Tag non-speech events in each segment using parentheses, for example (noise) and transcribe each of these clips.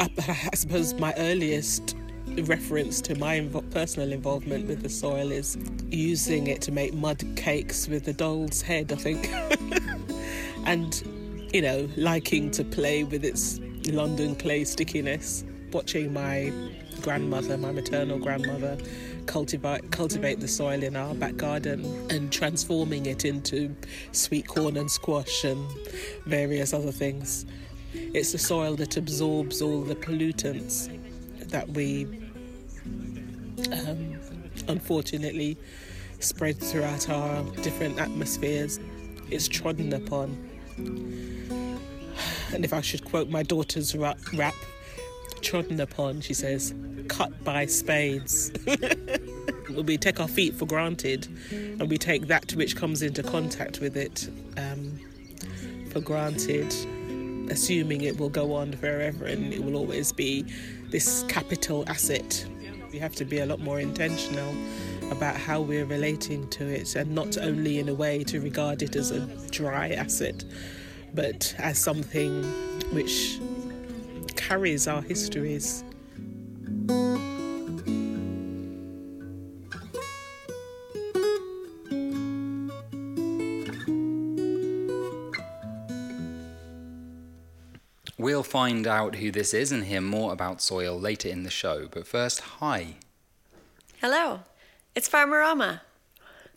I, (laughs) I suppose my earliest reference to my personal involvement with the soil is using it to make mud cakes with the doll's head, I think. (laughs) and, you know, liking to play with its London clay stickiness, watching my grandmother, my maternal grandmother, cultivate cultivate the soil in our back garden and transforming it into sweet corn and squash and various other things. It's the soil that absorbs all the pollutants that we um, unfortunately spread throughout our different atmospheres. It's trodden upon. And if I should quote my daughter's rap, rap trodden upon, she says, cut by spades. (laughs) we take our feet for granted and we take that which comes into contact with it um, for granted, assuming it will go on forever and it will always be this capital asset. We have to be a lot more intentional about how we're relating to it and not only in a way to regard it as a dry asset, but as something which carries our histories. Find out who this is and hear more about soil later in the show, but first, hi. Hello, it's Farmerama,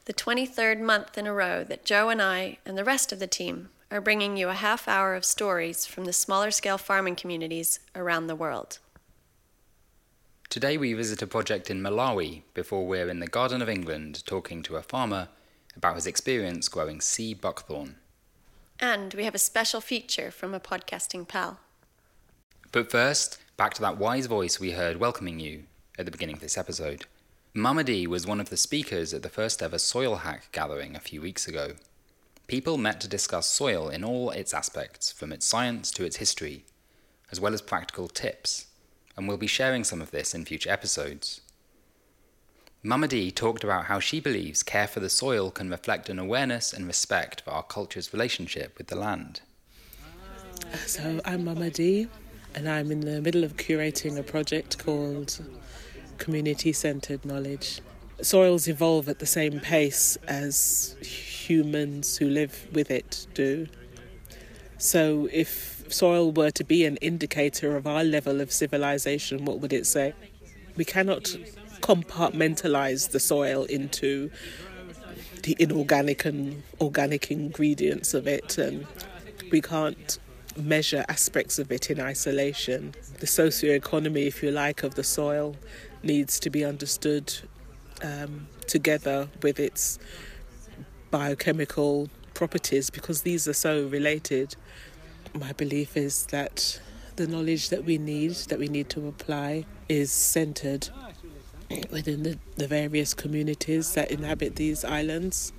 The 23rd month in a row that Joe and I and the rest of the team are bringing you a half hour of stories from the smaller scale farming communities around the world. Today we visit a project in Malawi before we're in the Garden of England talking to a farmer about his experience growing sea buckthorn. And we have a special feature from a podcasting pal. But first, back to that wise voice we heard welcoming you at the beginning of this episode. Mama D was one of the speakers at the first ever Soil Hack gathering a few weeks ago. People met to discuss soil in all its aspects, from its science to its history, as well as practical tips, and we'll be sharing some of this in future episodes. Mama D talked about how she believes care for the soil can reflect an awareness and respect for our culture's relationship with the land. So, I'm Mama D, and I'm in the middle of curating a project called Community Centered Knowledge. Soils evolve at the same pace as humans who live with it do. So, if soil were to be an indicator of our level of civilization, what would it say? We cannot compartmentalize the soil into the inorganic and organic ingredients of it, and we can't measure aspects of it in isolation. The socio-economy, if you like, of the soil needs to be understood um, together with its biochemical properties because these are so related. My belief is that the knowledge that we need, that we need to apply, is centered within the, the various communities that inhabit these islands.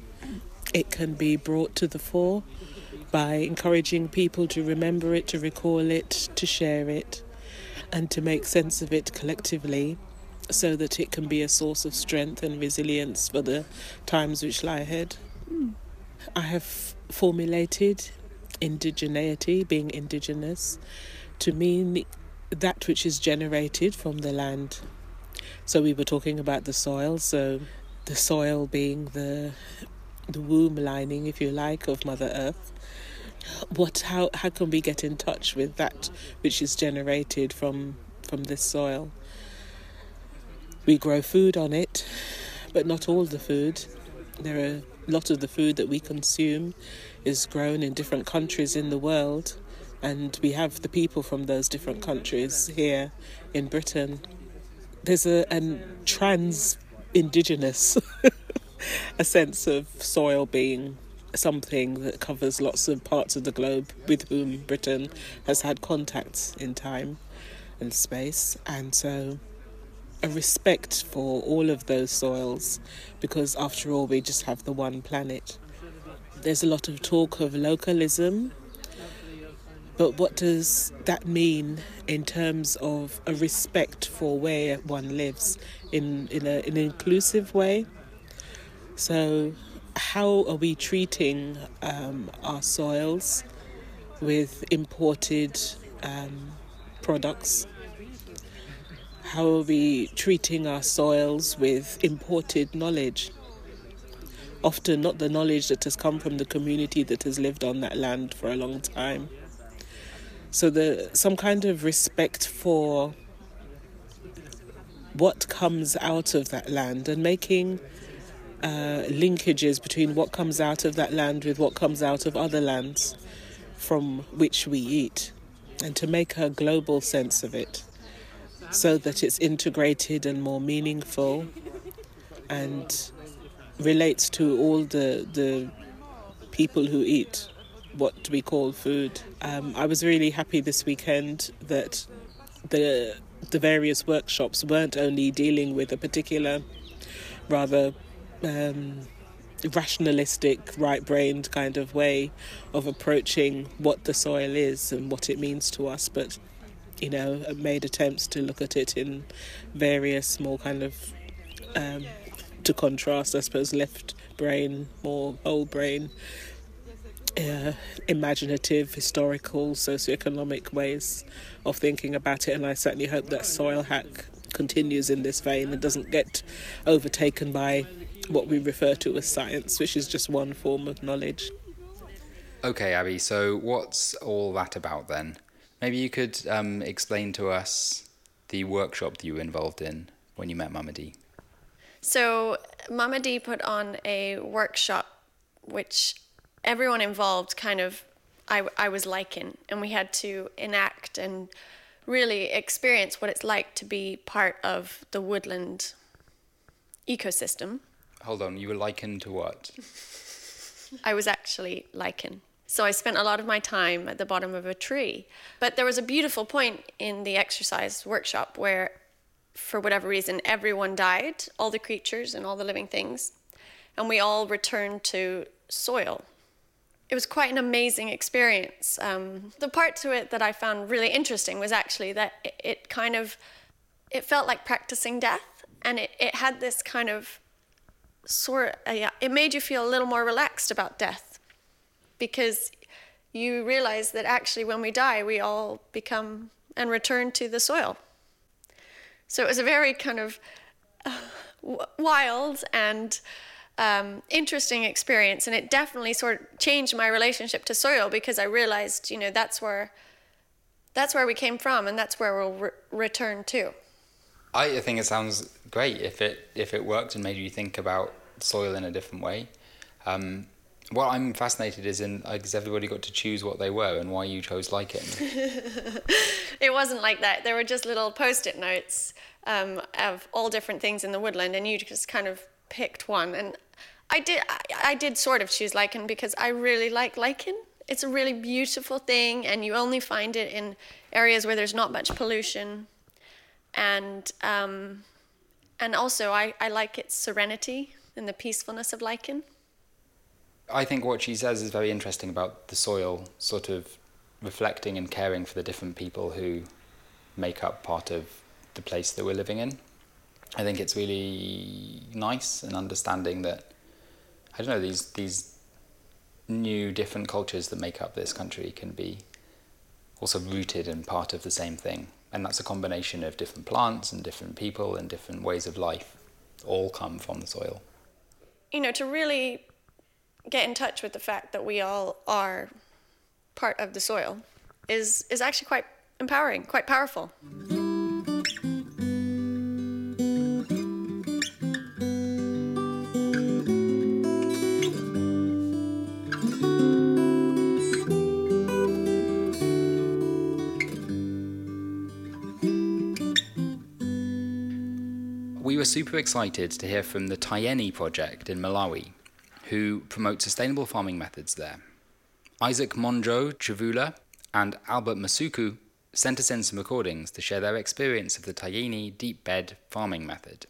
It can be brought to the fore by encouraging people to remember it, to recall it, to share it, and to make sense of it collectively so that it can be a source of strength and resilience for the times which lie ahead. Hmm. I have formulated indigeneity, being indigenous, to mean that which is generated from the land. So we were talking about the soil, so the soil being the the womb lining, if you like, of Mother Earth. What how how can we get in touch with that which is generated from from this soil? We grow food on it, but not all the food. There are a lot of the food that we consume is grown in different countries in the world, and we have the people from those different countries here in Britain. There's a, a trans indigenous (laughs) a sense of soil being something that covers lots of parts of the globe with whom Britain has had contacts in time and space, and so a respect for all of those soils because, after all, we just have the one planet. There's a lot of talk of localism, but what does that mean in terms of a respect for where one lives in, in, a, in an inclusive way? So, how are we treating um, our soils with imported um, products? How are we treating our soils with imported knowledge? Often not the knowledge that has come from the community that has lived on that land for a long time. So the some kind of respect for what comes out of that land and making uh, linkages between what comes out of that land with what comes out of other lands from which we eat, and to make a global sense of it so that it's integrated and more meaningful and relates to all the, the people who eat what we call food. Um, I was really happy this weekend that the the various workshops weren't only dealing with a particular, rather um, rationalistic, right brained kind of way of approaching what the soil is and what it means to us, but you know, made attempts to look at it in various more kind of, um, to contrast, I suppose, left brain, more whole brain, uh, imaginative, historical, socioeconomic ways of thinking about it. And I certainly hope that Soil Hack continues in this vein and doesn't get overtaken by what we refer to as science, which is just one form of knowledge. Okay, Abby, so what's all that about then? Maybe you could um, explain to us the workshop that you were involved in when you met Mama D. So, Mama D put on a workshop which everyone involved kind of I, I was liking, and we had to enact and really experience what it's like to be part of the woodland ecosystem. Hold on, you were likened to what? I was actually lichen. So I spent a lot of my time at the bottom of a tree. But there was a beautiful point in the exercise workshop where, for whatever reason, everyone died, all the creatures and all the living things, and we all returned to soil. It was quite an amazing experience. Um, the part to it that I found really interesting was actually that it, it kind of it felt like practicing death, and it, it had this kind of sort uh, yeah, it made you feel a little more relaxed about death because you realize that actually when we die we all become and return to the soil. So it was a very kind of uh, wild and um, interesting experience and it definitely sort of changed my relationship to soil because i realized you know that's where that's where we came from and that's where we'll re- return to I think it sounds great if it if it worked and made you think about soil in a different way. Um, what I'm fascinated is in because everybody got to choose what they were and why you chose lichen. (laughs) it wasn't like that. There were just little post-it notes um, of all different things in the woodland, and you just kind of picked one. And I did I, I did sort of choose lichen because I really like lichen. It's a really beautiful thing, and you only find it in areas where there's not much pollution and um, and also I, I like its serenity and the peacefulness of lichen. I think what she says is very interesting about the soil, sort of reflecting and caring for the different people who make up part of the place that we're living in. I think it's really nice and understanding that I don't know these these new different cultures that make up this country can be also rooted in part of the same thing. And that's a combination of different plants and different people and different ways of life, all come from the soil. You know, to really get in touch with the fact that we all are part of the soil is, is actually quite empowering, quite powerful. Super excited to hear from the Tiyeni project in Malawi, who promote sustainable farming methods there. Isaac Monjo Chavula and Albert Masuku sent us in some recordings to share their experience of the Tiyeni deep bed farming method.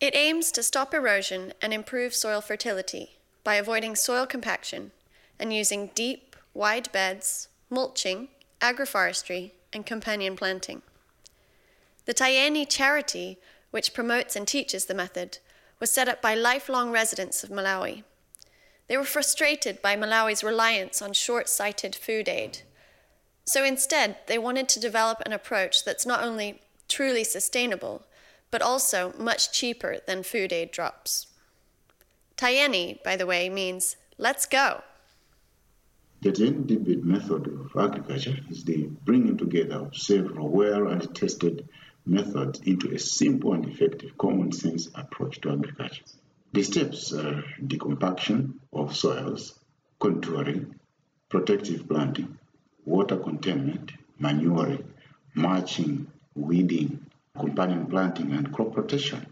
It aims to stop erosion and improve soil fertility by avoiding soil compaction and using deep, wide beds, mulching, agroforestry, and companion planting. The Tiyeni charity which promotes and teaches the method, was set up by lifelong residents of Malawi. They were frustrated by Malawi's reliance on short sighted food aid. So instead, they wanted to develop an approach that's not only truly sustainable, but also much cheaper than food aid drops. Tiyeni, by the way, means let's go. The Tiyeni method of agriculture is the bringing together of several well and tested methods into a simple and effective common sense approach to agriculture. The steps are decompaction of soils, contouring, protective planting, water containment, manuring, mulching, weeding, companion planting, and crop rotation.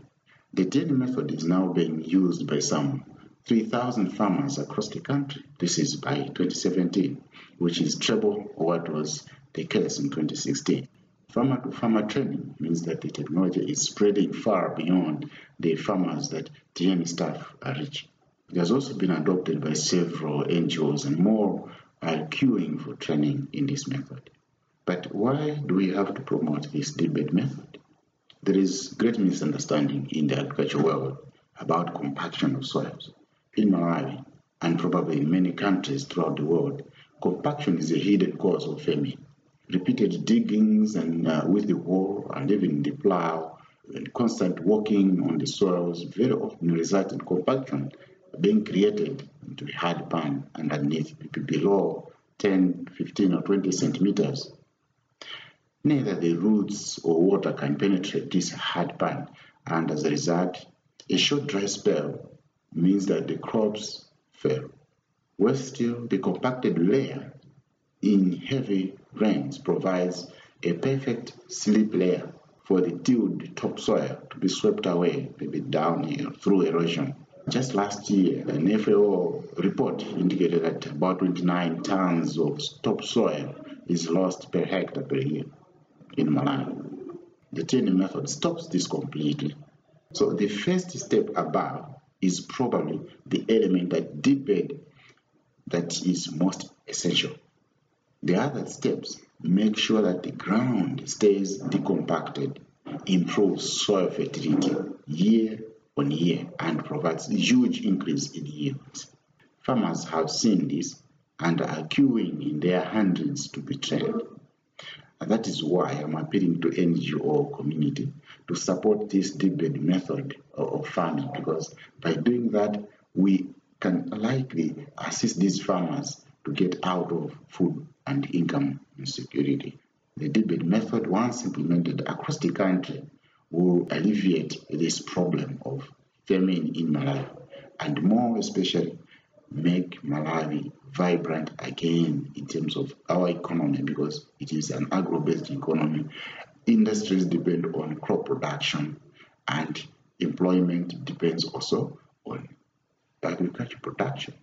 The Tiyeni method is now being used by some 3,000 farmers across the country. This is by 2017, which is treble what was the case in 2016. Farmer to farmer training means that the technology is spreading far beyond the farmers that Tiyeni staff are reaching. It has also been adopted by several NGOs and more are queuing for training in this method. But why do we have to promote this deep-bed method? There is great misunderstanding in the agriculture world about compaction of soils. In Malawi, and probably in many countries throughout the world, compaction is a hidden cause of famine repeated diggings and uh, with the hoe and even the plow and constant walking on the soils very often result in compaction being created into a hard pan underneath below 10, 15 or 20 centimeters. Neither the roots or water can penetrate this hard pan and as a result a short dry spell means that the crops fail. Worse still, the compacted layer in heavy rains provides a perfect slip layer for the tilled topsoil to be swept away maybe downhill through erosion. Just last year, an FAO report indicated that about 29 tons of topsoil is lost per hectare per year in Malawi. The Tiyeni method stops this completely. So the first step above is probably the element that deep bed that is most essential. The other steps make sure that the ground stays decompacted, improves soil fertility year on year, and provides huge increase in yields. Farmers have seen this and are queuing in their hundreds to be trained. And that is why I'm appealing to NGO community to support this bed method of farming because by doing that we can likely assist these farmers to get out of food and income insecurity. The deep-bed method, once implemented across the country, will alleviate this problem of famine in Malawi and more especially make Malawi vibrant again in terms of our economy because it is an agro-based economy. Industries depend on crop production and employment depends also on agriculture production.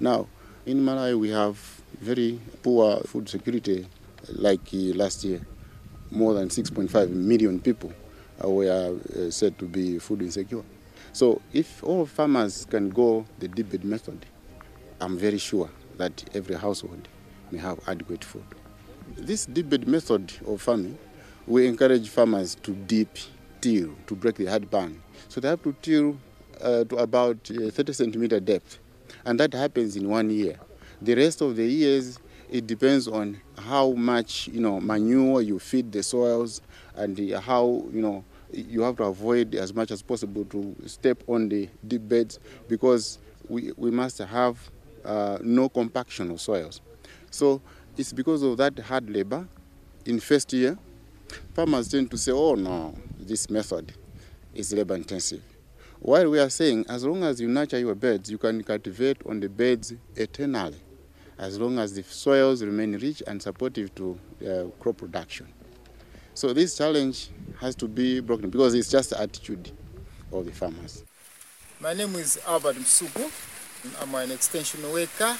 Now, in Malawi, we have very poor food security, like uh, last year. More than 6.5 million people were uh, said to be food insecure. So, if all farmers can go the deep bed method, I'm very sure that every household may have adequate food. This deep bed method of farming, we encourage farmers to deep till to break the hard pan. So they have to till uh, to about uh, 30 centimeter depth and that happens in one year. The rest of the years, it depends on how much you know manure you feed the soils and how you know you have to avoid as much as possible to step on the deep beds because we, we must have uh, no compaction of soils. So it's because of that hard labor in first year, farmers tend to say, oh no, this method is labor intensive. While we are saying, as long as you nurture your beds, you can cultivate on the beds eternally, as long as the soils remain rich and supportive to uh, crop production. So this challenge has to be broken because it's just the attitude of the farmers. My name is Albert Msuku. I'm an extension worker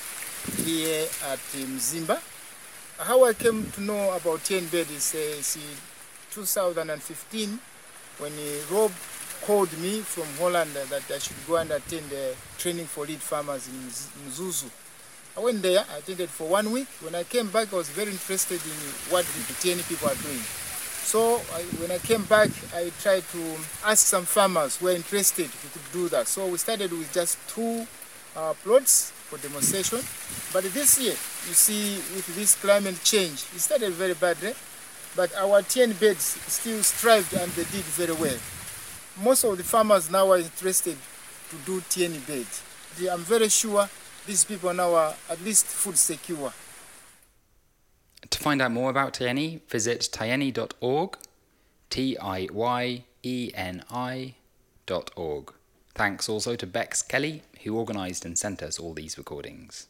here at Mzimba. How I came to know about Tiyeni bed is uh, 2015 when Rob called me from Holland that I should go and attend the training for lead farmers in Mzuzu. I went there, I attended for one week. When I came back, I was very interested in what the Tiyeni people are doing. So I, when I came back, I tried to ask some farmers who were interested who could do that. So we started with just two uh, plots for demonstration. But this year, you see, with this climate change, it started very badly but our TN beds still thrived and they did very well. Most of the farmers now are interested to do TN beds. I'm very sure these people now are at least food secure. To find out more about Tiyeni, visit tiyeni.org, T I Y E N I.org. Thanks also to Bex Kelly, who organised and sent us all these recordings.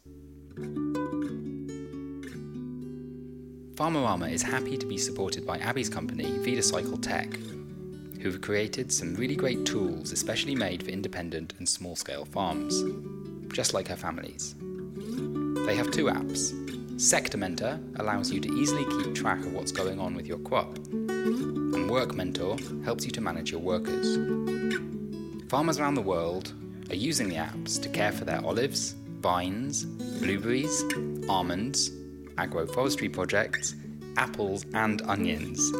Farmerama is happy to be supported by Abby's company, Vidacycle Tech, who've created some really great tools especially made for independent and small scale farms, just like her family's. They have two apps. Sector allows you to easily keep track of what's going on with your crop, and Work Mentor helps you to manage your workers. Farmers around the world are using the apps to care for their olives, vines, blueberries, almonds, agroforestry projects, apples, and onions.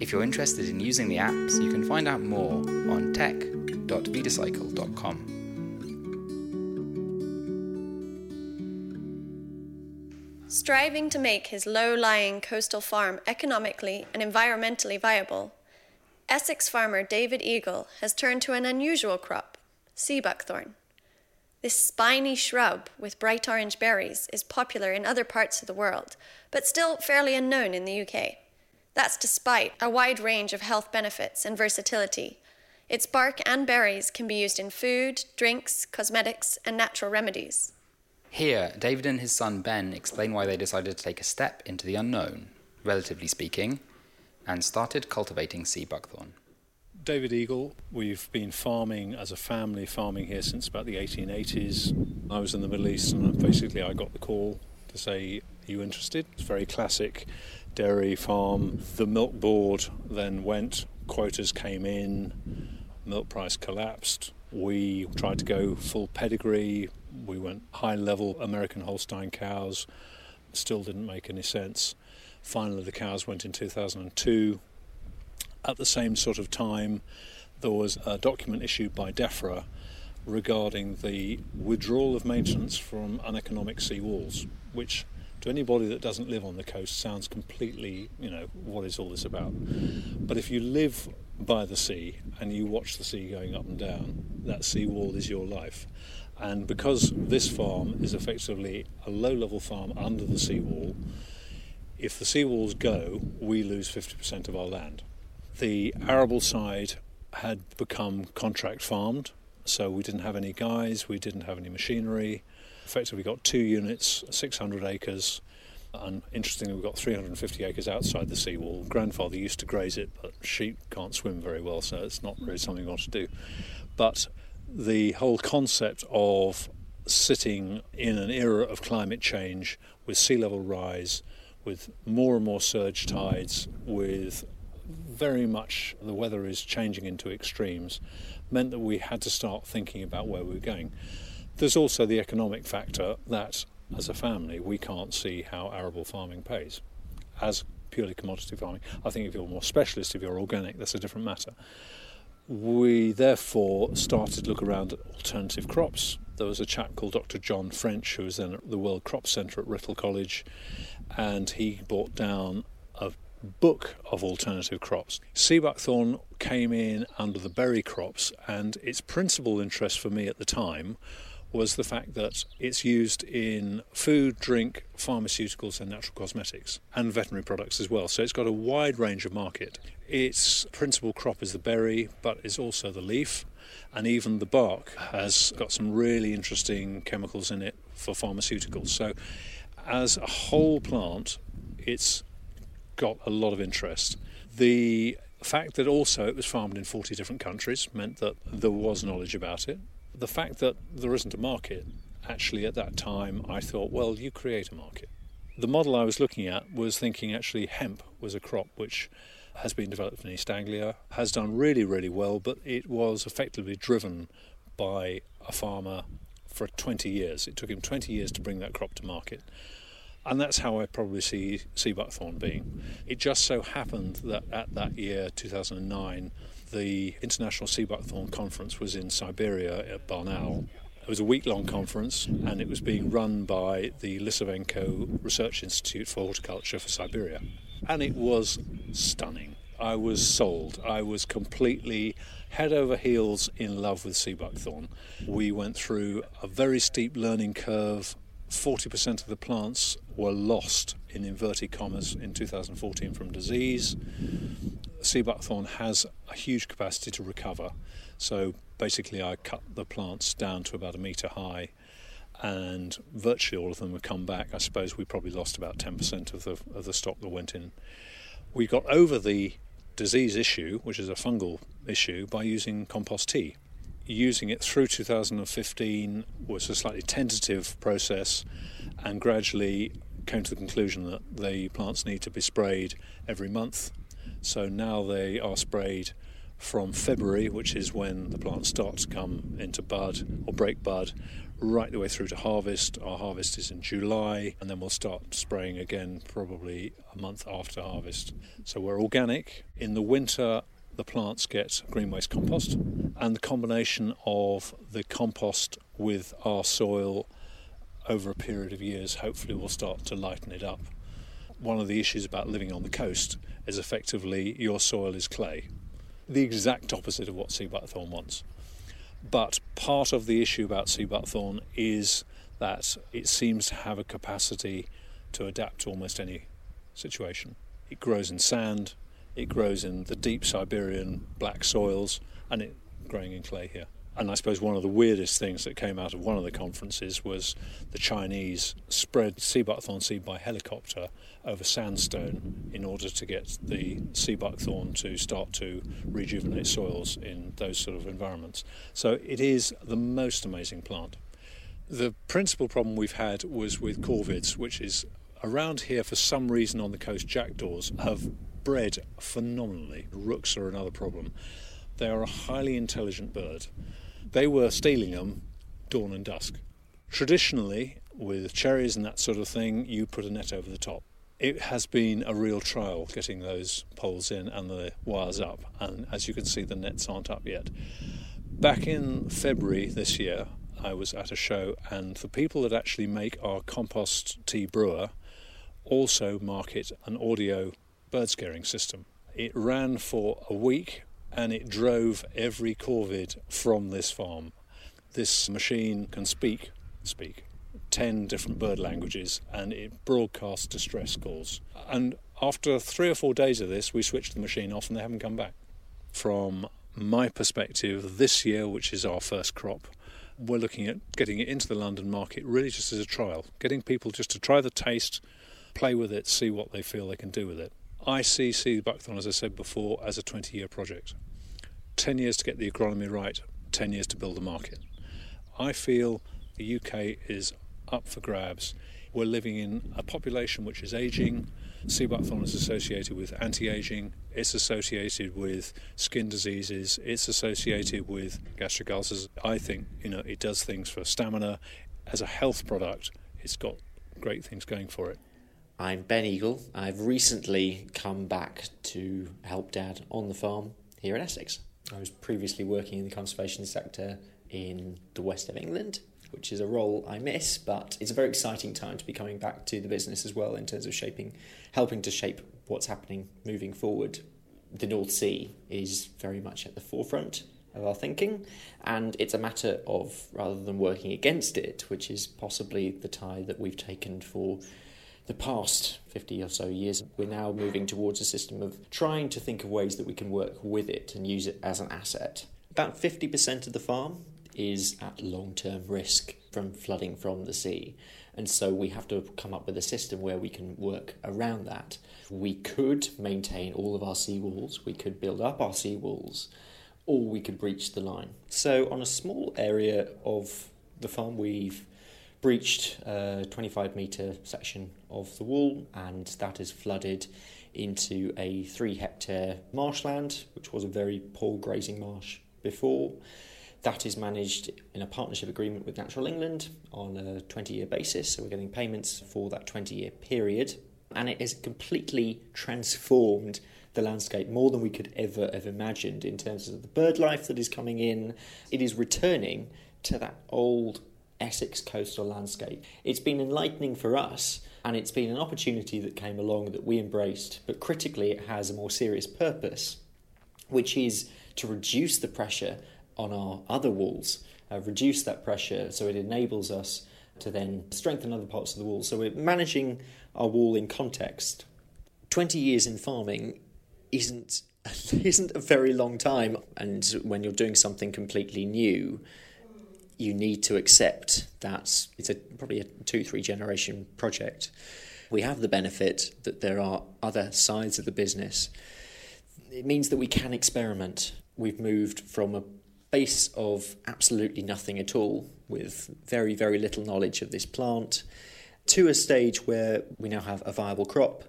If you're interested in using the apps, you can find out more on tech.vidacycle.com. Striving to make his low lying coastal farm economically and environmentally viable, Essex farmer David Eagle has turned to an unusual crop, sea buckthorn. This spiny shrub with bright orange berries is popular in other parts of the world, but still fairly unknown in the UK. That's despite a wide range of health benefits and versatility. Its bark and berries can be used in food, drinks, cosmetics, and natural remedies. Here, David and his son Ben explain why they decided to take a step into the unknown, relatively speaking, and started cultivating sea buckthorn. David Eagle. We've been farming as a family, farming here since about the 1880s. I was in the Middle East and basically I got the call to say, Are you interested? It's very classic dairy farm. The milk board then went, quotas came in, milk price collapsed. We tried to go full pedigree. We went high level American Holstein cows. Still didn't make any sense. Finally, the cows went in 2002 at the same sort of time, there was a document issued by DEFRA regarding the withdrawal of maintenance from uneconomic sea walls, which to anybody that doesn't live on the coast sounds completely, you know, what is all this about? But if you live by the sea and you watch the sea going up and down, that sea wall is your life. And because this farm is effectively a low level farm under the seawall, if the seawalls go, we lose 50% of our land. The arable side had become contract farmed, so we didn't have any guys, we didn't have any machinery. Effectively, got two units, 600 acres, and interestingly, we've got 350 acres outside the seawall. Grandfather used to graze it, but sheep can't swim very well, so it's not really something we want to do. But the whole concept of sitting in an era of climate change with sea level rise, with more and more surge tides, with very much the weather is changing into extremes meant that we had to start thinking about where we were going. There's also the economic factor that as a family we can't see how arable farming pays. As purely commodity farming, I think if you're more specialist, if you're organic, that's a different matter. We therefore started to look around at alternative crops. There was a chap called Dr. John French, who was then at the World Crop Centre at Writtle College, and he brought down a book of alternative crops. Sea buckthorn came in under the berry crops, and its principal interest for me at the time was the fact that it's used in food, drink, pharmaceuticals, and natural cosmetics, and veterinary products as well. So it's got a wide range of market. Its principal crop is the berry, but it's also the leaf, and even the bark has got some really interesting chemicals in it for pharmaceuticals. So, as a whole plant, it's got a lot of interest. The fact that also it was farmed in 40 different countries meant that there was knowledge about it. The fact that there isn't a market, actually, at that time, I thought, well, you create a market. The model I was looking at was thinking actually hemp was a crop which has been developed in East Anglia, has done really, really well, but it was effectively driven by a farmer for 20 years. It took him 20 years to bring that crop to market. And that's how I probably see sea buckthorn being. It just so happened that at that year, 2009, the International Sea Buckthorn Conference was in Siberia at Barnaul. It was a week long conference and it was being run by the Lisavenko Research Institute for Horticulture for Siberia. and it was stunning. I was sold. I was completely head over heels in love with sea buckthorn. We went through a very steep learning curve. 40% of the plants were lost in inverted commas in 2014 from disease. Sea buckthorn has a huge capacity to recover. So basically, I cut the plants down to about a metre high and virtually all of them have come back. I suppose we probably lost about 10% of the, of the stock that went in. We got over the disease issue, which is a fungal issue, by using compost tea. Using it through 2015 was a slightly tentative process and gradually came to the conclusion that the plants need to be sprayed every month. So now they are sprayed from February, which is when the plants start to come into bud or break bud, right the way through to harvest. Our harvest is in July, and then we'll start spraying again probably a month after harvest. So we're organic. In the winter, the plants get green waste compost, and the combination of the compost with our soil over a period of years hopefully will start to lighten it up. One of the issues about living on the coast is effectively your soil is clay, the exact opposite of what sea buckthorn wants. But part of the issue about sea buckthorn is that it seems to have a capacity to adapt to almost any situation. It grows in sand, it grows in the deep Siberian black soils, and it growing in clay here. And I suppose one of the weirdest things that came out of one of the conferences was the Chinese spread sea buckthorn seed by helicopter over sandstone in order to get the sea buckthorn to start to rejuvenate soils in those sort of environments. So it is the most amazing plant. The principal problem we've had was with corvids, which is around here for some reason on the coast, jackdaws have bred phenomenally. Rooks are another problem. They are a highly intelligent bird they were stealing them dawn and dusk. Traditionally, with cherries and that sort of thing, you put a net over the top. It has been a real trial getting those poles in and the wires up, and as you can see, the nets aren't up yet. Back in February this year, I was at a show, and the people that actually make our compost tea brewer also market an audio bird scaring system. It ran for a week and it drove every corvid from this farm. This machine can speak, speak, 10 different bird languages and it broadcasts distress calls. And after three or four days of this, we switched the machine off and they haven't come back. From my perspective, this year, which is our first crop, we're looking at getting it into the London market really just as a trial, getting people just to try the taste, play with it, see what they feel they can do with it. I see Sea Buckthorn, as I said before, as a 20 year project. 10 years to get the agronomy right, 10 years to build the market. I feel the UK is up for grabs. We're living in a population which is aging. Sea buckthorn is associated with anti aging, it's associated with skin diseases, it's associated with gastric ulcers. I think you know it does things for stamina. As a health product, it's got great things going for it. I'm Ben Eagle. I've recently come back to help Dad on the farm here in Essex. I was previously working in the conservation sector in the west of England, which is a role I miss, but it's a very exciting time to be coming back to the business as well in terms of shaping, helping to shape what's happening moving forward. The North Sea is very much at the forefront of our thinking, and it's a matter of rather than working against it, which is possibly the tie that we've taken for the past 50 or so years, we're now moving towards a system of trying to think of ways that we can work with it and use it as an asset. About 50% of the farm is at long term risk from flooding from the sea. And so we have to come up with a system where we can work around that. We could maintain all of our seawalls, we could build up our seawalls, or we could breach the line. So, on a small area of the farm, we've breached a 25 metre section of the wall, and that is flooded into a three hectare marshland, which was a very poor grazing marsh before. That is managed in a partnership agreement with Natural England on a 20 year basis, so we're getting payments for that 20 year period. And it has completely transformed the landscape more than we could ever have imagined in terms of the bird life that is coming in. It is returning to that old Essex coastal landscape. It's been enlightening for us And it's been an opportunity that came along that we embraced, but critically, it has a more serious purpose, which is to reduce the pressure on our other walls, uh, reduce that pressure so it enables us to then strengthen other parts of the wall. So we're managing our wall in context. 20 years in farming isn't (laughs) isn't a very long time and when you're doing something completely new you need to accept that it's a probably a 2 3 generation project. We have the benefit that there are other sides of the business. It means that we can experiment. We've moved from a base of absolutely nothing at all, with very, very little knowledge of this plant, to a stage where we now have a viable crop.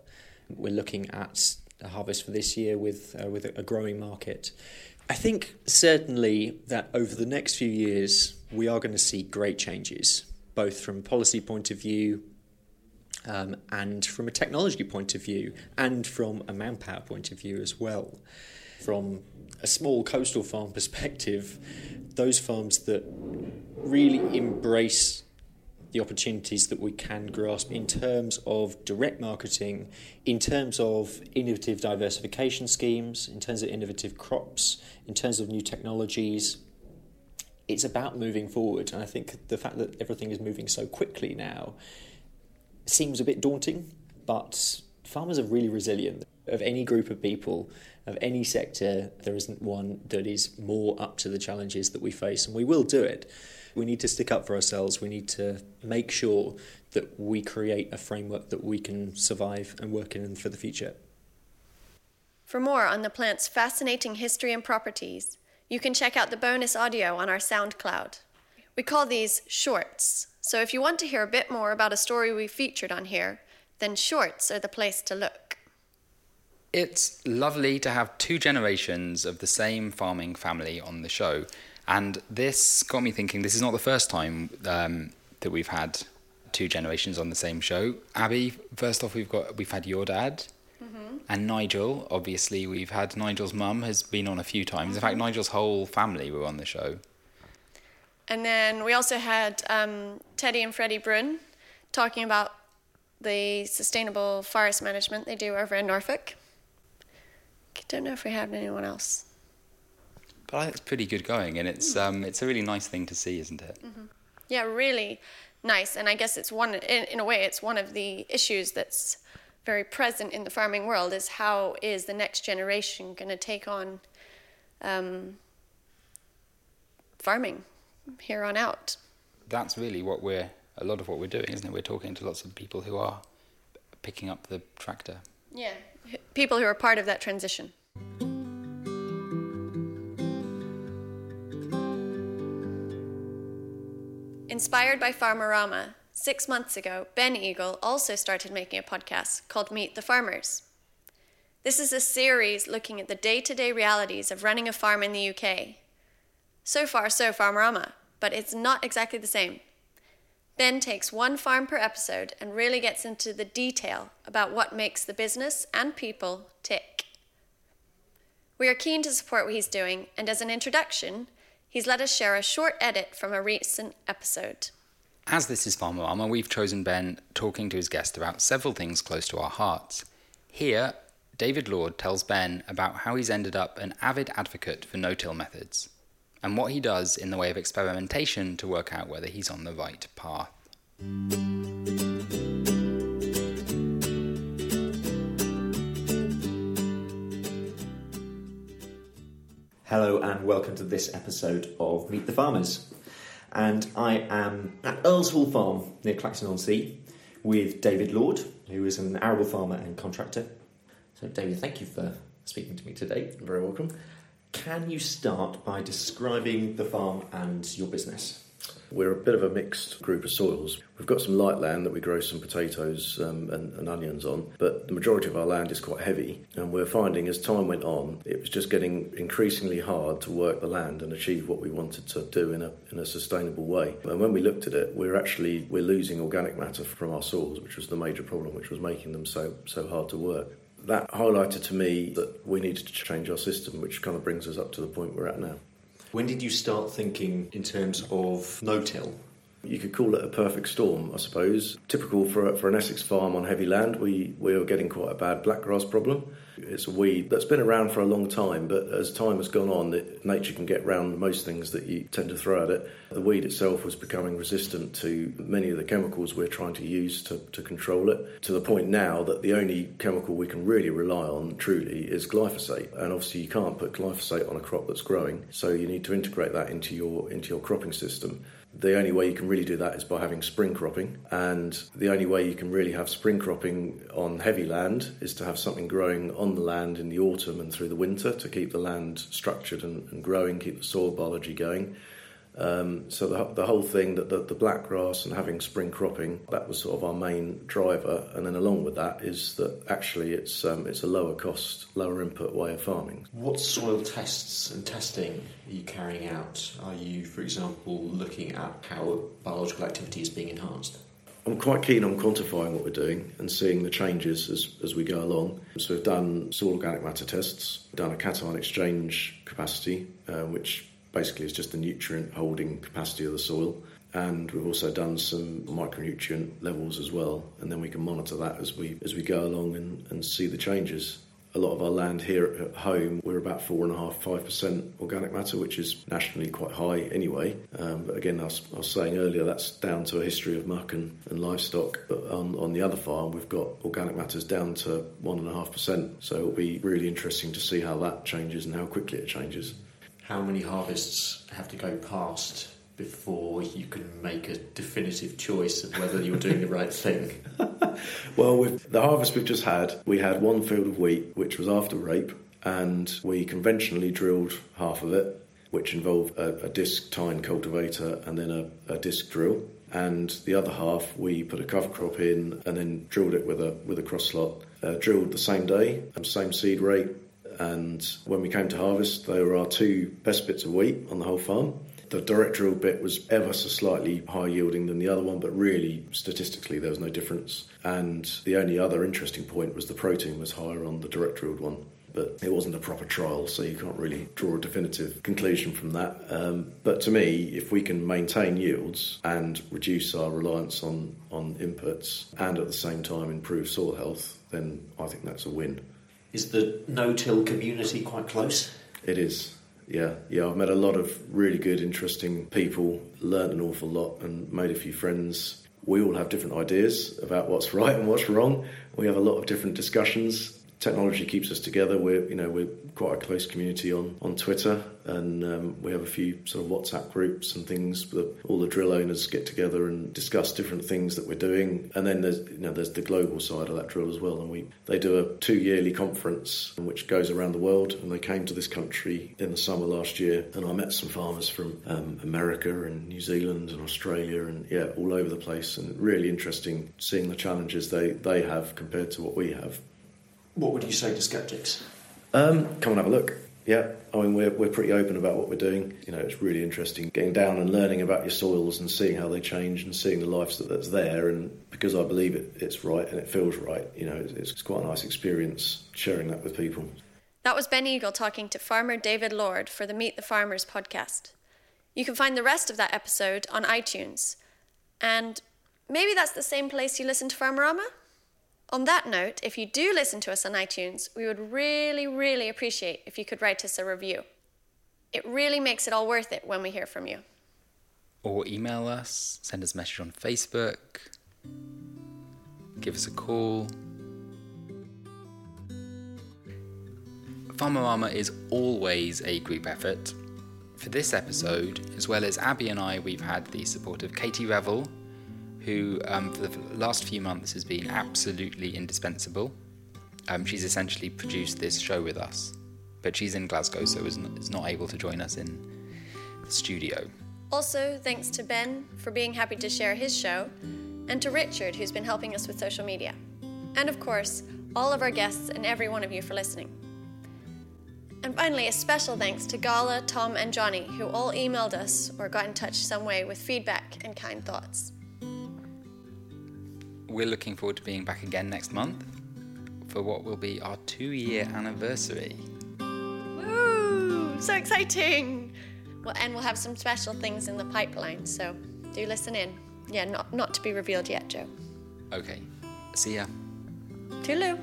We're looking at a harvest for this year with, uh, with a growing market. I think certainly that over the next few years, we are going to see great changes, both from a policy point of view um, and from a technology point of view, and from a manpower point of view as well. From a small coastal farm (laughs) perspective, those farms that really embrace the opportunities that we can grasp in terms of direct marketing, in terms of innovative diversification schemes, in terms of innovative crops, in terms of new technologies. It's about moving forward, and I think the fact that everything is moving so quickly now seems a bit daunting, but farmers are really resilient. Of any group of people, of any sector, there isn't one that is more up to the challenges that we face, and we will do it. We need to stick up for ourselves. We need to make sure that we create a framework that we can survive and work in for the future. For more on the plant's fascinating history and properties, you can check out the bonus audio on our SoundCloud. We call these shorts, so if you want to hear a bit more about a story we featured on here, then shorts are the place to look. It's lovely to have two generations of the same farming family on the show. And this got me thinking this is not the first time um, that we've had two generations on the same show. Abby, first off, we've got we've had your dad, mm-hmm. and Nigel. Obviously, we've had Nigel's mum has been on a few times. In fact, mm-hmm. Nigel's whole family were on the show. And then we also had um, Teddy and Freddie Brun talking about the sustainable forest management they do over in Norfolk. I don't know if we have anyone else. But I think it's pretty good going, and it's mm. um, it's a really nice thing to see, isn't it? Mm-hmm. Yeah, really nice. And I guess it's one in, in a way it's one of the issues that's very present in the farming world is how is the next generation going to take on um, farming here on out. That's really what we're a lot of what we're doing, isn't it? We're talking to lots of people who are picking up the tractor. Yeah, people who are part of that transition. Inspired by Farmerama, six months ago, Ben Eagle also started making a podcast called Meet the Farmers. This is a series looking at the day to day realities of running a farm in the UK. So far, so Farmerama, but it's not exactly the same. Ben takes one farm per episode and really gets into the detail about what makes the business and people tick. We are keen to support what he's doing, and as an introduction, he's let us share a short edit from a recent episode. As this is Farmerama, we've chosen Ben talking to his guest about several things close to our hearts. Here, David Lord tells Ben about how he's ended up an avid advocate for no till methods and what he does in the way of experimentation to work out whether he's on the right path. Hello and welcome to this episode of Meet the Farmers. And I am at Earls Hall Farm near Clacton on Sea with David Lord, who is an arable farmer and contractor. So, David, thank you for speaking to me today. You're very welcome. Can you start by describing the farm and your business? We're a bit of a mixed group of soils. We've got some light land that we grow some potatoes um, and, and, onions on, but the majority of our land is quite heavy. And we're finding as time went on, it was just getting increasingly hard to work the land and achieve what we wanted to do in a, in a sustainable way. And when we looked at it, we're actually we're losing organic matter from our soils, which was the major problem, which was making them so so hard to work that highlighted to me that we needed to change our system, which kind of brings us up to the point we're at now. When did you start thinking in terms of no till? You could call it a perfect storm, I suppose. Typical for, for an Essex farm on heavy land, we, we were getting quite a bad blackgrass problem. It's a weed that's been around for a long time, but as time has gone on, it, nature can get around most things that you tend to throw at it. The weed itself was becoming resistant to many of the chemicals we're trying to use to, to control it, to the point now that the only chemical we can really rely on truly is glyphosate. And obviously, you can't put glyphosate on a crop that's growing, so you need to integrate that into your into your cropping system. The only way you can really do that is by having spring cropping, and the only way you can really have spring cropping on heavy land is to have something growing on the land in the autumn and through the winter to keep the land structured and, and growing, keep the soil biology going. Um, so the, the whole thing that the, the black grass and having spring cropping that was sort of our main driver, and then along with that is that actually it's um, it's a lower cost, lower input way of farming. What soil tests and testing are you carrying out? Are you, for example, looking at how biological activity is being enhanced? I'm quite keen on quantifying what we're doing and seeing the changes as, as we go along. So we've done soil organic matter tests, done a cation exchange capacity, uh, which basically is just the nutrient holding capacity of the soil. And we've also done some micronutrient levels as well, and then we can monitor that as we as we go along and, and see the changes. A lot of our land here at home, we're about four and a half, five percent organic matter, which is nationally quite high anyway. Um, but again, I was, I was, saying earlier, that's down to a history of muck and, and livestock. But on, on the other farm, we've got organic matters down to one and a half percent. So it'll be really interesting to see how that changes and how quickly it changes how many harvests have to go past before you can make a definitive choice of whether you're doing the right thing? (laughs) well, with the harvest we've just had, we had one field of wheat, which was after rape, and we conventionally drilled half of it, which involved a, a disc tine cultivator and then a, a disc drill. And the other half, we put a cover crop in and then drilled it with a with a cross slot. Uh, drilled the same day, same seed rate, and when we came to harvest, they were our two best bits of wheat on the whole farm. The direct drill bit was ever so slightly higher yielding than the other one, but really statistically there was no difference. And the only other interesting point was the protein was higher on the direct drilled one. But it wasn't a proper trial, so you can't really draw a definitive conclusion from that. Um, but to me, if we can maintain yields and reduce our reliance on, on inputs and at the same time improve soil health, then I think that's a win. Is the no-till community quite close? It is. Yeah, yeah. I've met a lot of really good, interesting people, learned an awful lot, and made a few friends. We all have different ideas about what's (laughs) right and what's wrong. We have a lot of different discussions technology keeps us together. We're you know we're quite a close community on on Twitter, and um, we have a few sort of WhatsApp groups and things that all the drill owners get together and discuss different things that we're doing. And then there's you know there's the global side of that drill as well, and we they do a two yearly conference which goes around the world, and they came to this country in the summer last year, and I met some farmers from um, America and New Zealand and Australia and yeah all over the place, and really interesting seeing the challenges they they have compared to what we have. What would you say to skeptics? Um, come and have a look. Yeah, I mean, we're, we're pretty open about what we're doing. You know, it's really interesting getting down and learning about your soils and seeing how they change and seeing the life that, that's there. And because I believe it, it's right and it feels right, you know, it's, it's quite a nice experience sharing that with people. That was Ben Eagle talking to farmer David Lord for the Meet the Farmers podcast. You can find the rest of that episode on iTunes. And maybe that's the same place you listen to Farmerama? On that note, if you do listen to us on iTunes, we would really, really appreciate if you could write us a review. It really makes it all worth it when we hear from you. Or email us, send us a message on Facebook, give us a call. Farmerama is always a group effort. For this episode, as well as Abby and I, we've had the support of Katie Revel, who um, for the last few months has been absolutely indispensable. Um, she's essentially produced this show with us, but she's in Glasgow, so is is not able to join us in the studio. Also, thanks to Ben for being happy to share his show, and to Richard, who's been helping us with social media. And of course, all of our guests and every one of you for listening. And finally, a special thanks to Gala, Tom, and Johnny, who all emailed us or got in touch some way with feedback and kind thoughts we're looking forward to being back again next month for what will be our two year anniversary. Woo! So exciting! Well, and we'll have some special things in the pipeline, so do Do listen in. Yeah, not not to be revealed yet, Jo. Okay. See ya. Toodaloo.